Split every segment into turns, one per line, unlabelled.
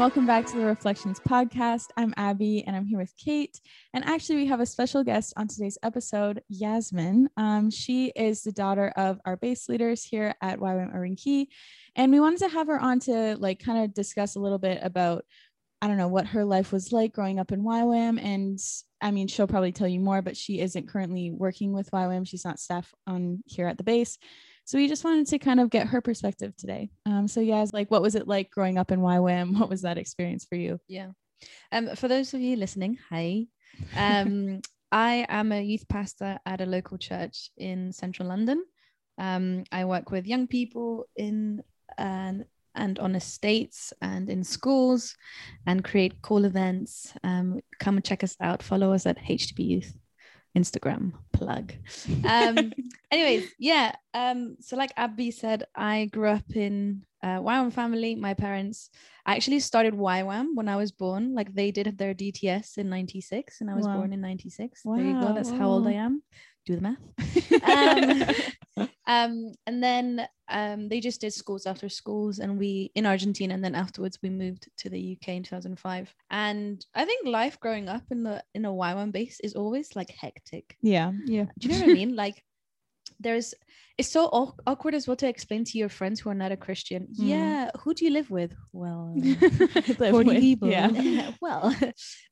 welcome back to the Reflections podcast. I'm Abbey and I'm here with Kate. And actually, we have a special guest on today's episode, Yasmin. Um, she is the daughter of our base leaders here at YWAM Orinki. And we wanted to have her on to like kind of discuss a little bit about, I don't know, what her life was like growing up in YWAM. And I mean, she'll probably tell you more, but she isn't currently working with YWAM. She's not staff on here at the base. So we just wanted to kind of get her perspective today. Um, so yeah, like what was it like growing up in YWAM? What was that experience for you?
Yeah. Um, for those of you listening, hi. Um, I am a youth pastor at a local church in central London. Um, I work with young people in and and on estates and in schools and create cool events. Um, come and check us out. Follow us at HTB Youth. Instagram plug. Um, anyways, yeah. Um, so like Abbey said, I grew up in uh, YWAM family. My parents I actually started YWAM when I was born. Like they did their DTS in '96, and I was wow. born in '96. Wow. There you go. That's wow. how old I am. Do the math. um, um, and then um, they just did schools after schools, and we in Argentina, and then afterwards we moved to the UK in 2005. And I think life growing up in the in a YWAM base is always like hectic.
Yeah, yeah.
Do you know what I mean? Like there's it's so awkward as well to explain to your friends who are not a Christian. Mm. Yeah, who do you live with? Well, forty people. Yeah. well,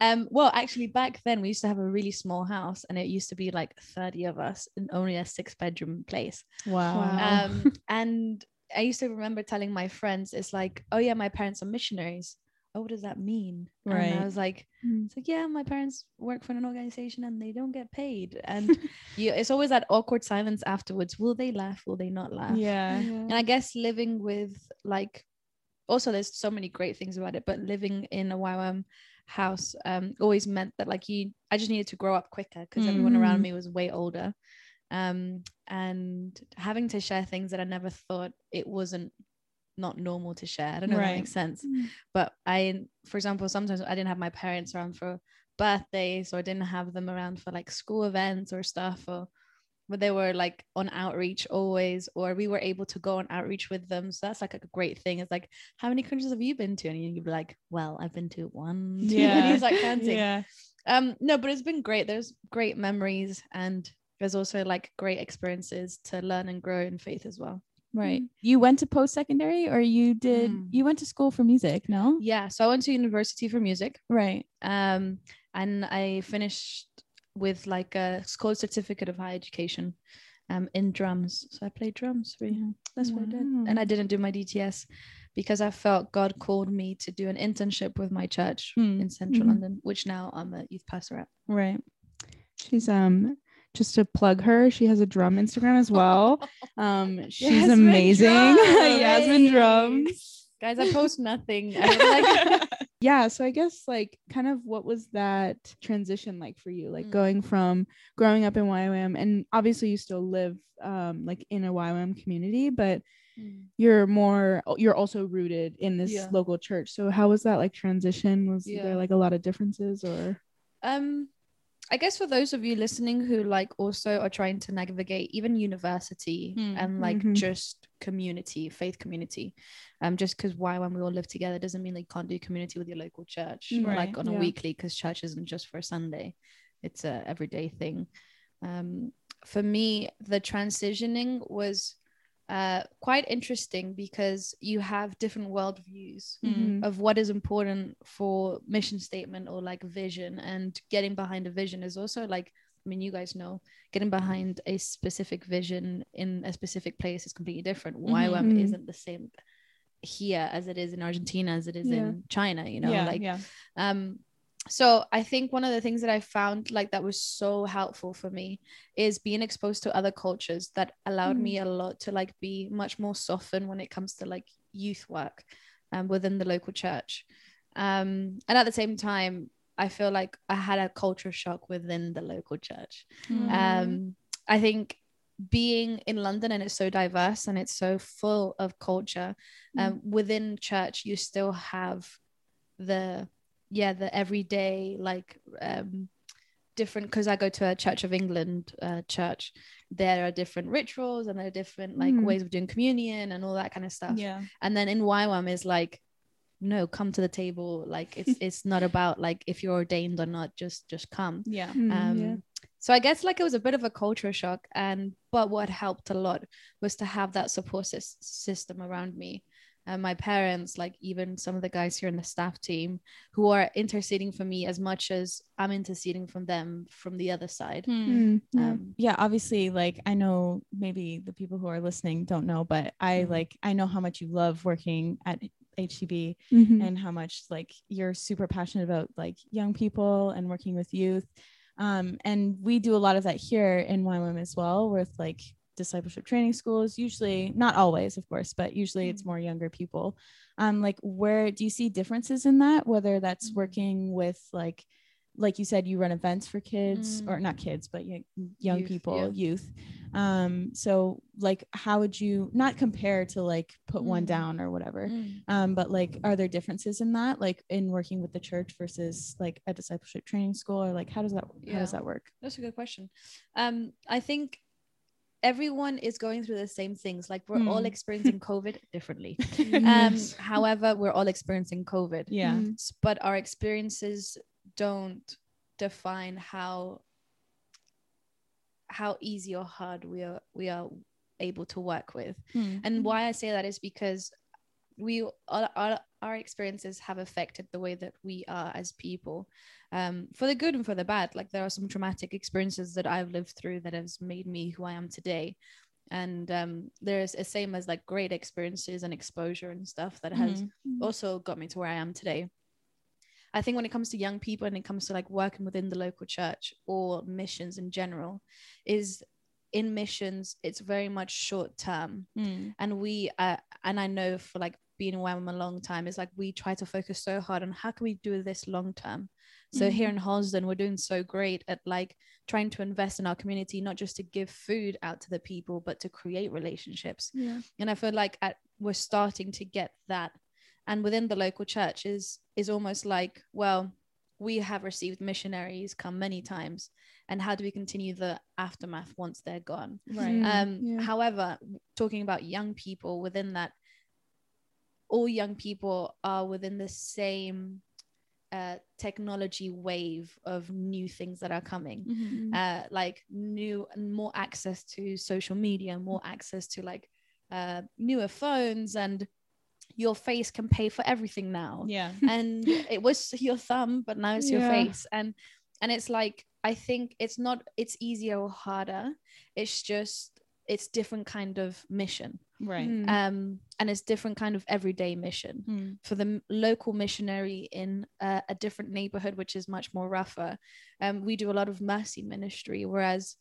um, well, actually, back then we used to have a really small house, and it used to be like thirty of us in only a six-bedroom place.
Wow. wow.
Um, and I used to remember telling my friends, "It's like, oh yeah, my parents are missionaries." Oh, what does that mean? Right. And I was like, mm. it's like, yeah, my parents work for an organization and they don't get paid. And you, it's always that awkward silence afterwards. Will they laugh? Will they not laugh?
Yeah.
yeah. And I guess living with like, also there's so many great things about it, but living in a YWAM house um, always meant that like you, I just needed to grow up quicker because mm. everyone around mm. me was way older. Um, and having to share things that I never thought it wasn't not normal to share. I don't know right. if that makes sense. Mm. But I, for example, sometimes I didn't have my parents around for birthdays or I didn't have them around for like school events or stuff or but they were like on outreach always or we were able to go on outreach with them so that's like a great thing it's like how many countries have you been to and you'd be like well i've been to one
yeah
and he's like counting yeah um no but it's been great there's great memories and there's also like great experiences to learn and grow in faith as well
Right. Mm. You went to post secondary or you did mm. you went to school for music, no?
Yeah, so I went to university for music.
Right.
Um and I finished with like a school certificate of higher education um in drums. So I played drums for you. That's wow. what I did. And I didn't do my DTS because I felt God called me to do an internship with my church mm. in central mm-hmm. London, which now I'm a youth pastor at.
Right. She's um just to plug her, she has a drum Instagram as well. Um, she's Yasmin amazing. Yasmin drums.
Guys, I post nothing.
I like yeah, so I guess like kind of what was that transition like for you? Like mm. going from growing up in YWAM and obviously you still live um like in a YWAM community, but mm. you're more you're also rooted in this yeah. local church. So how was that like transition? Was yeah. there like a lot of differences or
um I guess for those of you listening who like also are trying to navigate even university mm. and like mm-hmm. just community, faith community, um, just because why when we all live together doesn't mean like can't do community with your local church right. like on yeah. a weekly because church isn't just for Sunday, it's a everyday thing. Um, for me, the transitioning was uh, quite interesting because you have different worldviews mm-hmm. of what is important for mission statement or like vision and getting behind a vision is also like i mean you guys know getting behind a specific vision in a specific place is completely different mm-hmm. YWAM isn't the same here as it is in argentina as it is yeah. in china you know
yeah,
like
yeah.
um so i think one of the things that i found like that was so helpful for me is being exposed to other cultures that allowed mm. me a lot to like be much more softened when it comes to like youth work um, within the local church um, and at the same time i feel like i had a culture shock within the local church mm. um, i think being in london and it's so diverse and it's so full of culture um, mm. within church you still have the yeah the everyday like um different because I go to a Church of England uh, church. There are different rituals and there are different like mm. ways of doing communion and all that kind of stuff.
Yeah.
And then in YWAM is like no come to the table like it's it's not about like if you're ordained or not just just come
Yeah.
Mm,
um
yeah.
so i guess like it was a bit of a culture shock and but what helped a lot was to have that support sys- system around me and my parents like even some of the guys here in the staff team who are interceding for me as much as i'm interceding from them from the other side
Mm, yeah.
um
yeah obviously like i know maybe the people who are listening don't know but i
Mhm.
like i know how much you love working at htb
Mhm.
and how much like you're super passionate about like young people and working with youth um, and we do a lot of that here in YWAM as well with like discipleship training schools usually not always of course but usually it's
Mm.
more younger people um like where do you see differences in that whether that's
Mm.
working with like like you said you run events for kids
Mm.
or not kids but y- young
Youth,
people
yeah.
youth um so like how would you not compare to like put one
Mm.
down or whatever
mm.
um but like are there differences in that like in working with the church versus like a discipleship training school or like how does that how does that work
That's a good question. Um, I think everyone is going through the same things. Like we're all
Mm.
experiencing COVID differently. Um, however, we're all experiencing COVID.
yeah
Mm.
But our experiences don't define how how easy or hard we are we are able to work with.
Hmm.
And why I say that is because we all, our, our experiences have affected the way that we are as people um, for the good and for the bad like there are some traumatic experiences that i've lived through that has made me who i am today and um, there's the same as like great experiences and exposure and stuff that has
Mhm.
also got me to where i am today i think when it comes to young people and it comes to like working within the local church or missions in general is in missions it's very much short term
Hmm.
and we uh, and i know for like being in YWAM a long time is like we try to focus so hard on how can we do this long term. So here in Harlesden we're doing so great at like trying to invest in our community not just to give food out to the people but to create relationships.
Yeah.
and i feel like at, we're starting to get that. And within the local church is is almost like well we have received missionaries come many times and how do we continue the aftermath once they're gone?
Right.
Um
yeah.
however talking about young people within that all young people are within the same uh, technology wave of new things that are coming.
Mhm.
uh, like new and more access to social media more access to like uh, newer phones and your face can pay for everything now.
Yeah.
And it was your thumb but now it's your face. And and it's like i think it's not it's easier or harder. It's just it's different kind of mission
right.
Mm.
um and it's different kind of everyday mission.
Hmm.
for the local missionary in uh, a different neighborhood which is much more rougher um we do a lot of mercy ministry whereas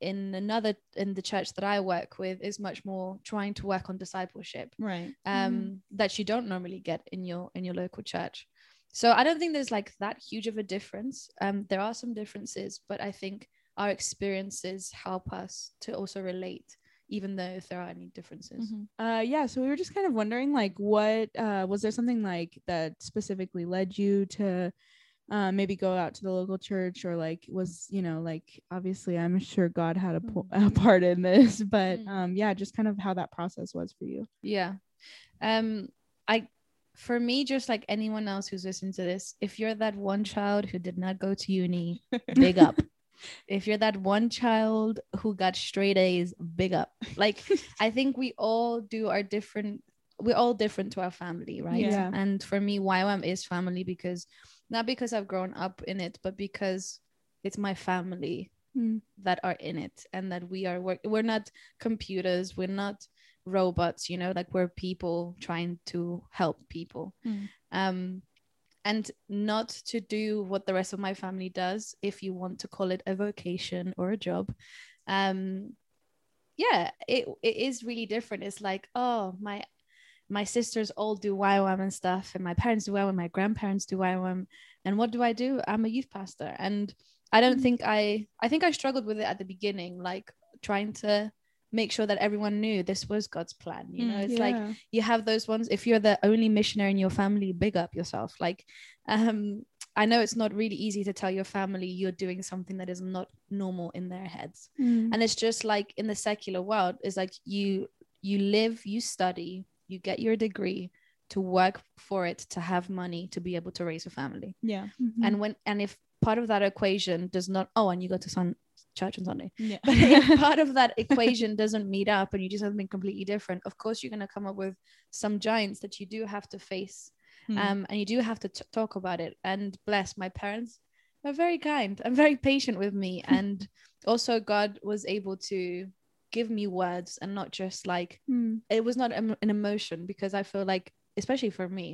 in another in the church that i work with is much more trying to work on discipleship
right.
um that you don't normally get in your in your local church. So i don't think there's like that huge of a difference. Um there are some differences but i think our experiences help us to also relate even though if there are any differences
Mhm.
Uh, yeah. So we were just kind of wondering, like, what uh, was there something like that specifically led you to uh, maybe go out to the local church, or like was you know like obviously I'm sure God had a, po- a part in this, but
Mm.
um, yeah, just kind of how that process was for you.
yeah um i for me just like anyone else who's listening to this if you're that one child who did not go to uni big up if you're that one child who got straight a's big up like i think we all do our different we're all different to our family right
Yeah.
and for me YWAM is family because not because i've grown up in it but because it's my family
Mm.
that are in it and that we are work we're not computers we're not robots you know like we're people trying to help people
Mm.
um and not to do what the rest of my family does if you want to call it a vocation or a job. Um yeah it, it is really different. It's like oh my my sisters all do YWAM and stuff and my parents do YWAM my grandparents do YWAM and what do I do? I'm a youth pastor. And I don't
Mm.
think I I think I struggled with it at the beginning like trying to make sure that everyone knew this was God's plan you know
Mm,
it's like you have those ones if you're the only missionary in your family big up yourself like um i know it's not really easy to tell your family you're doing something that is not normal in their heads
Mm.
and it's just like in the secular world it's like you you live you study you get your degree to work for it to have money to be able to raise a family
Yeah.
Mm-hmm.
and when and if part of that equation does not oh and you go to sun church on sunday
Yeah.
but if part of that equation doesn't meet up and you do something completely different of course you're going to come up with some giants that you do have to face
Mm.
um, and you do have to t- talk about it and bless my parents they're very kind and very patient with me and also god was able to give me words and not just like
Mm.
it was not an emotion because i feel like especially for me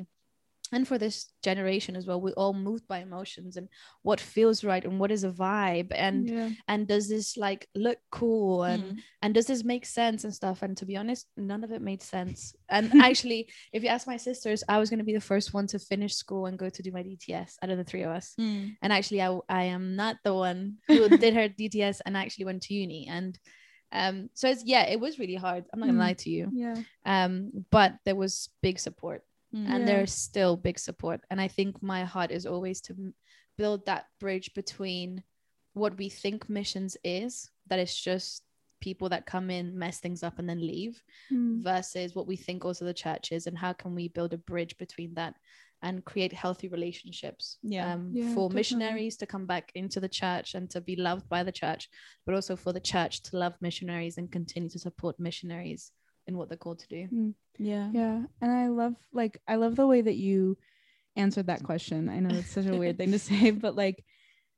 and for this generation as well we're all moved by emotions and what feels right and what is a vibe and
yeah.
and does this like look cool and
Mm.
and does this make sense and stuff and to be honest none of it made sense and actually if you ask my sisters i was going to be the first one to finish school and go to do my dts out of the three of us
Mm.
and actually i, I am not the one who did her dts and actually went to uni and um so it's yeah it was really hard i'm not gonna
Mm.
lie to you
Yeah.
um but there was big support
Mm.
and
Yeah.
there's still big support and i think my heart is always to build that bridge between what we think missions is that it's just people that come in mess things up and then leave
Mm.
versus what we think also the church is and how can we build a bridge between that and create healthy relationships
Yeah.
um,
Yeah,
for
definitely.
missionaries to come back into the church and to be loved by the church but also for the church to love missionaries and continue to support missionaries in what they're called to do
Yeah.
Yeah. And I love like I love the way that you answered that question. I know it's such a weird thing to say, but like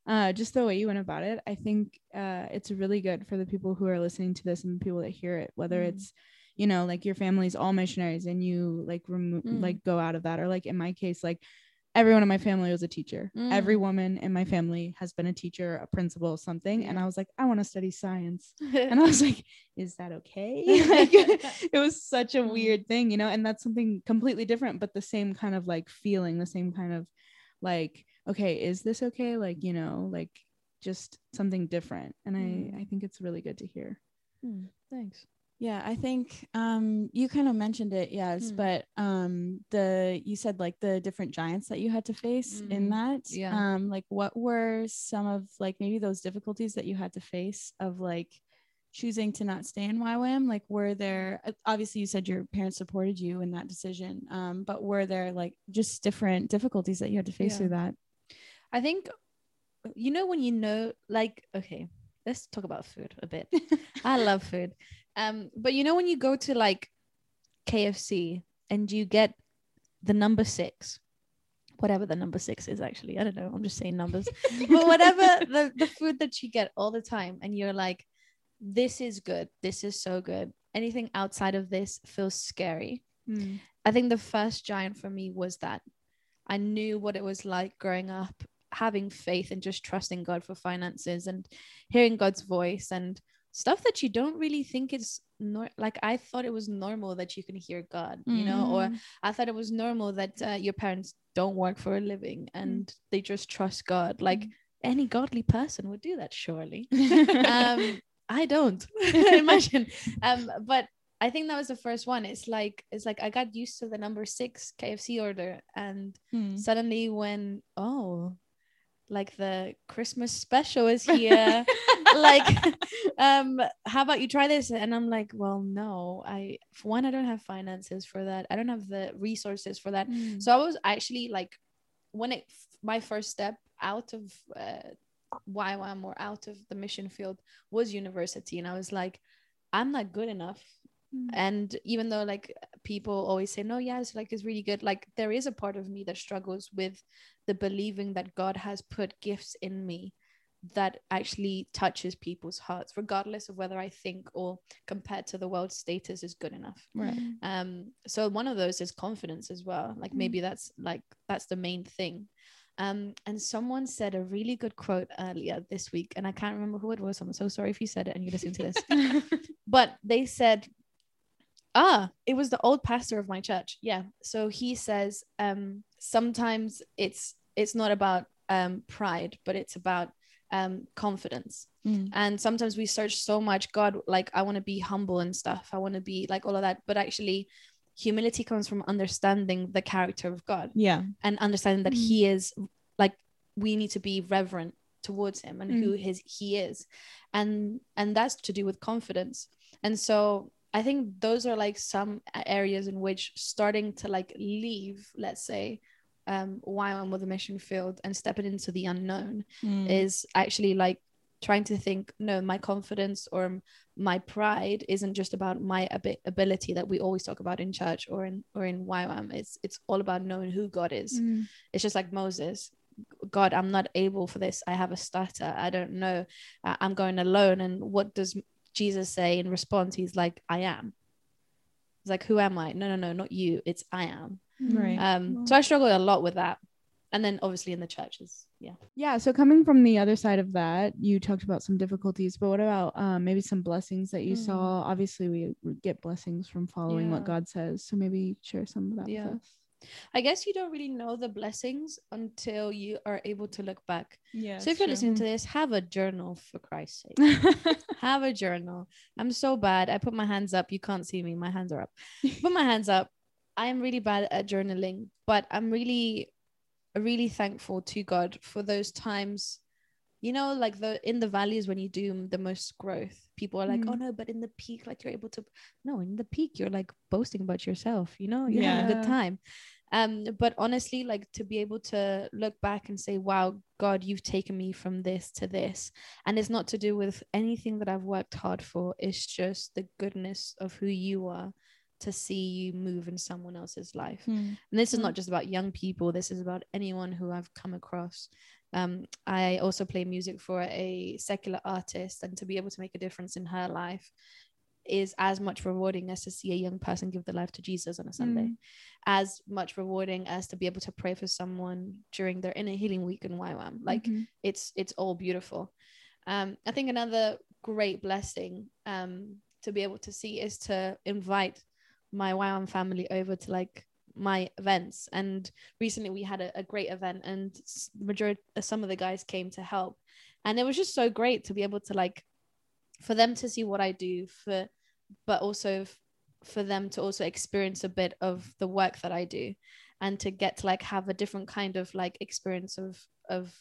uh just the way you went about it, I think uh it's really good for the people who are listening to this and the people that hear it, whether
Mm.
it's you know, like your family's all missionaries and you like remove
Mm.
like go out of that or like in my case like everyone in my family was a teacher. Every
Mm.
woman in my family has been a teacher, a principal, something. And I was like, I want to study science. And I was like, is that okay? like, it was such a
Mm.
weird thing, you know, and that's something completely different, but the same kind of like feeling, the same kind of like, okay, is this okay? Like, you know, like just something different. And I, I think it's really good to hear.
Hmm, thanks
Yeah, I think um you kind of mentioned it, yes,
Mm.
but um the you said like the different giants that you had to face in
Mm,
that.
yeah.
Um like what were some of like maybe those difficulties that you had to face of like choosing to not stay in YWAM? Like were there uh, obviously you said your parents supported you in that decision. Um but were there like just different difficulties that you had to face
Yeah.
through that?
I think you know when you know like okay, let's talk about food a bit. I love food. Um but you know when you go to like KFC and you get the number 6 whatever the number 6 is actually. I don't know. I'm just saying numbers. but whatever the the food that you get all the time and you're like this is good. This is so good. Anything outside of this feels scary. I think the first giant for me was that I knew what it was like growing up, having faith and just trusting God for finances and hearing God's voice and stuff that you don't really think is nor- like I thought it was normal that you can hear God, you know, or
Mm.
I thought it was normal that uh, your parents don't work for a living and they just trust God. Like any godly person would do that, surely. um, I don't imagine. Um, but I think that was the first one. It's like it's like I got used to the number six KFC order, and
Hmm.
suddenly when oh, like the Christmas special is here, like um, how about you try this? And I'm like, well, no, I for one I don't have finances for that. I don't have the resources for that.
Mm.
So I was actually like, when it my first step out of uh, YWAM or out of the mission field was university, and I was like, I'm not good enough.
Mm.
And even though like people always say, no, yes, like it's really good, like there is a part of me that struggles with the believing that God has put gifts in me that actually touches people's hearts, regardless of whether I think or compared to the world status is good enough.
Right.
um so one of those is confidence as well. Like
Mm.
maybe that's like that's the main thing. Um and someone said a really good quote earlier this week and i can't remember who it was. I'm so sorry if you said it and you listen to this. But they said ah it was the old pastor of my church. Yeah. So he says um sometimes it's it's not about um pride but it's about um confidence
Mm.
and sometimes we search so much god like i want to be humble and stuff i want to be like all of that but actually humility comes from understanding the character of god
Yeah.
and understanding that
Mm.
he is like we need to be reverent towards him and who his he is and and that's to do with confidence and so I think those are like some areas in which starting to like leave, let's say, um, while I'm with the mission field and stepping into the unknown
Mm.
is actually like trying to think, no, my confidence or my pride isn't just about my abi- ability that we always talk about in church or in or in YWAM. It's it's all about knowing who God is.
Mm.
It's just like Moses. God, I'm not able for this. I have a stutter. I don't know. I'm going alone. And what does Jesus say in response? He's like, I am. He's like, who am I? No, no, no, not you. It's I am.
Right.
Um, so I struggled a lot with that. And then obviously in the churches, yeah.
Yeah. So coming from the other side of that, you talked about some difficulties, but what about um, maybe some blessings that you
Mm.
saw? Obviously, we we get blessings from following what God says. So maybe share some of that
Yeah.
with us.
I guess you don't really know the blessings until you are able to look back.
Yeah.
so if you're
true.
listening to mm-hmm. this, have a journal for Christ's sake. have a journal. I'm so bad. I put my hands up. You can't see me. My hands are up. Put my hands up. I am really bad at journaling, but I'm really, really thankful to God for those times. You know, like the in the valleys when you do the most growth, people are like,
Mhm.
"Oh no!" But in the peak, like you're able to. No, in the peak, you're like boasting about yourself. You know, you're having a
Yeah.
good time. Um, but honestly, like to be able to look back and say, "Wow, God, you've taken me from this to this," and it's not to do with anything that I've worked hard for. It's just the goodness of who you are to see you move in someone else's life.
Mm.
And this is
Mm.
not just about young people, this is about anyone who I've come across. Um, I also play music for a secular artist, and to be able to make a difference in her life is as much rewarding as to see a young person give their life to Jesus on a Sunday,
Mm.
as much rewarding as to be able to pray for someone during their inner healing week in YWAM. Like
Mhm.
it's it's all beautiful. Um, I think another great blessing um, to be able to see is to invite my YWAM family over to like my events. And recently we had a, a great event, and majority some of the guys came to help, and it was just so great to be able to like for them to see what I do for, but also f- for them to also experience a bit of the work that I do and to get to like have a different kind of like experience of of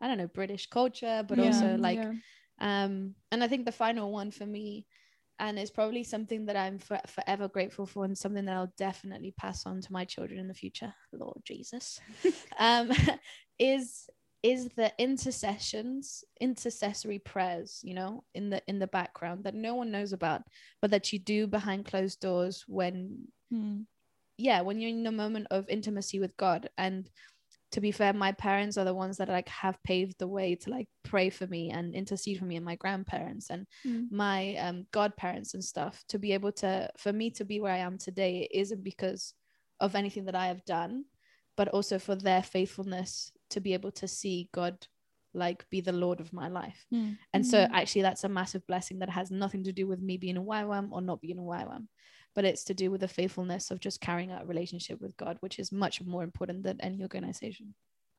I don't know British culture but
Yeah,
also like
yeah.
um and I think the final one for me and it's probably something that I'm for, forever grateful for and something that I'll definitely pass on to my children in the future Lord Jesus um is is the intercessions intercessory prayers you know in the in the background that no one knows about but that you do behind closed doors when
Mm.
yeah when you're in a moment of intimacy with god and to be fair my parents are the ones that like have paved the way to like pray for me and intercede for me and my grandparents and
Mm.
my um godparents and stuff to be able to for me to be where i am today it isn't because of anything that i have done but also for their faithfulness to be able to see god like be the lord of my life
Mm.
and so
Mm.
actually that's a massive blessing that has nothing to do with me being a YWAM or not being a YWAM. But it's to do with the faithfulness of just carrying out a relationship with God, which is much more important than any organization.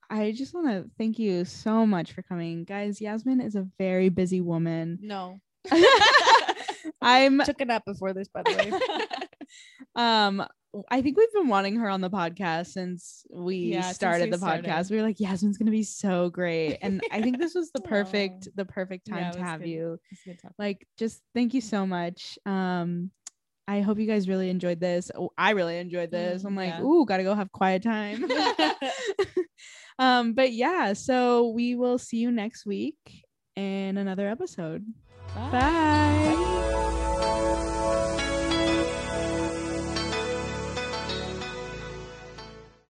I just want to thank you so much for coming, guys. Yasmin is a very busy woman.
No.
I'm
Took it up before this, by the way.
um I think we've been wanting her on the podcast since we
Yeah, since
started
we
the
started.
podcast. We were like, Yasmin's gonna be so great. And I think this was the perfect, the perfect time
it
to have
good.
you.
It's a good topic.
Like, just thank you so much. Um, I hope you guys really enjoyed this. Oh, I really enjoyed this.
Mm,
I'm like,
yeah.
ooh, gotta go have quiet time. um, but yeah, so we will see you next week in another episode. Bye.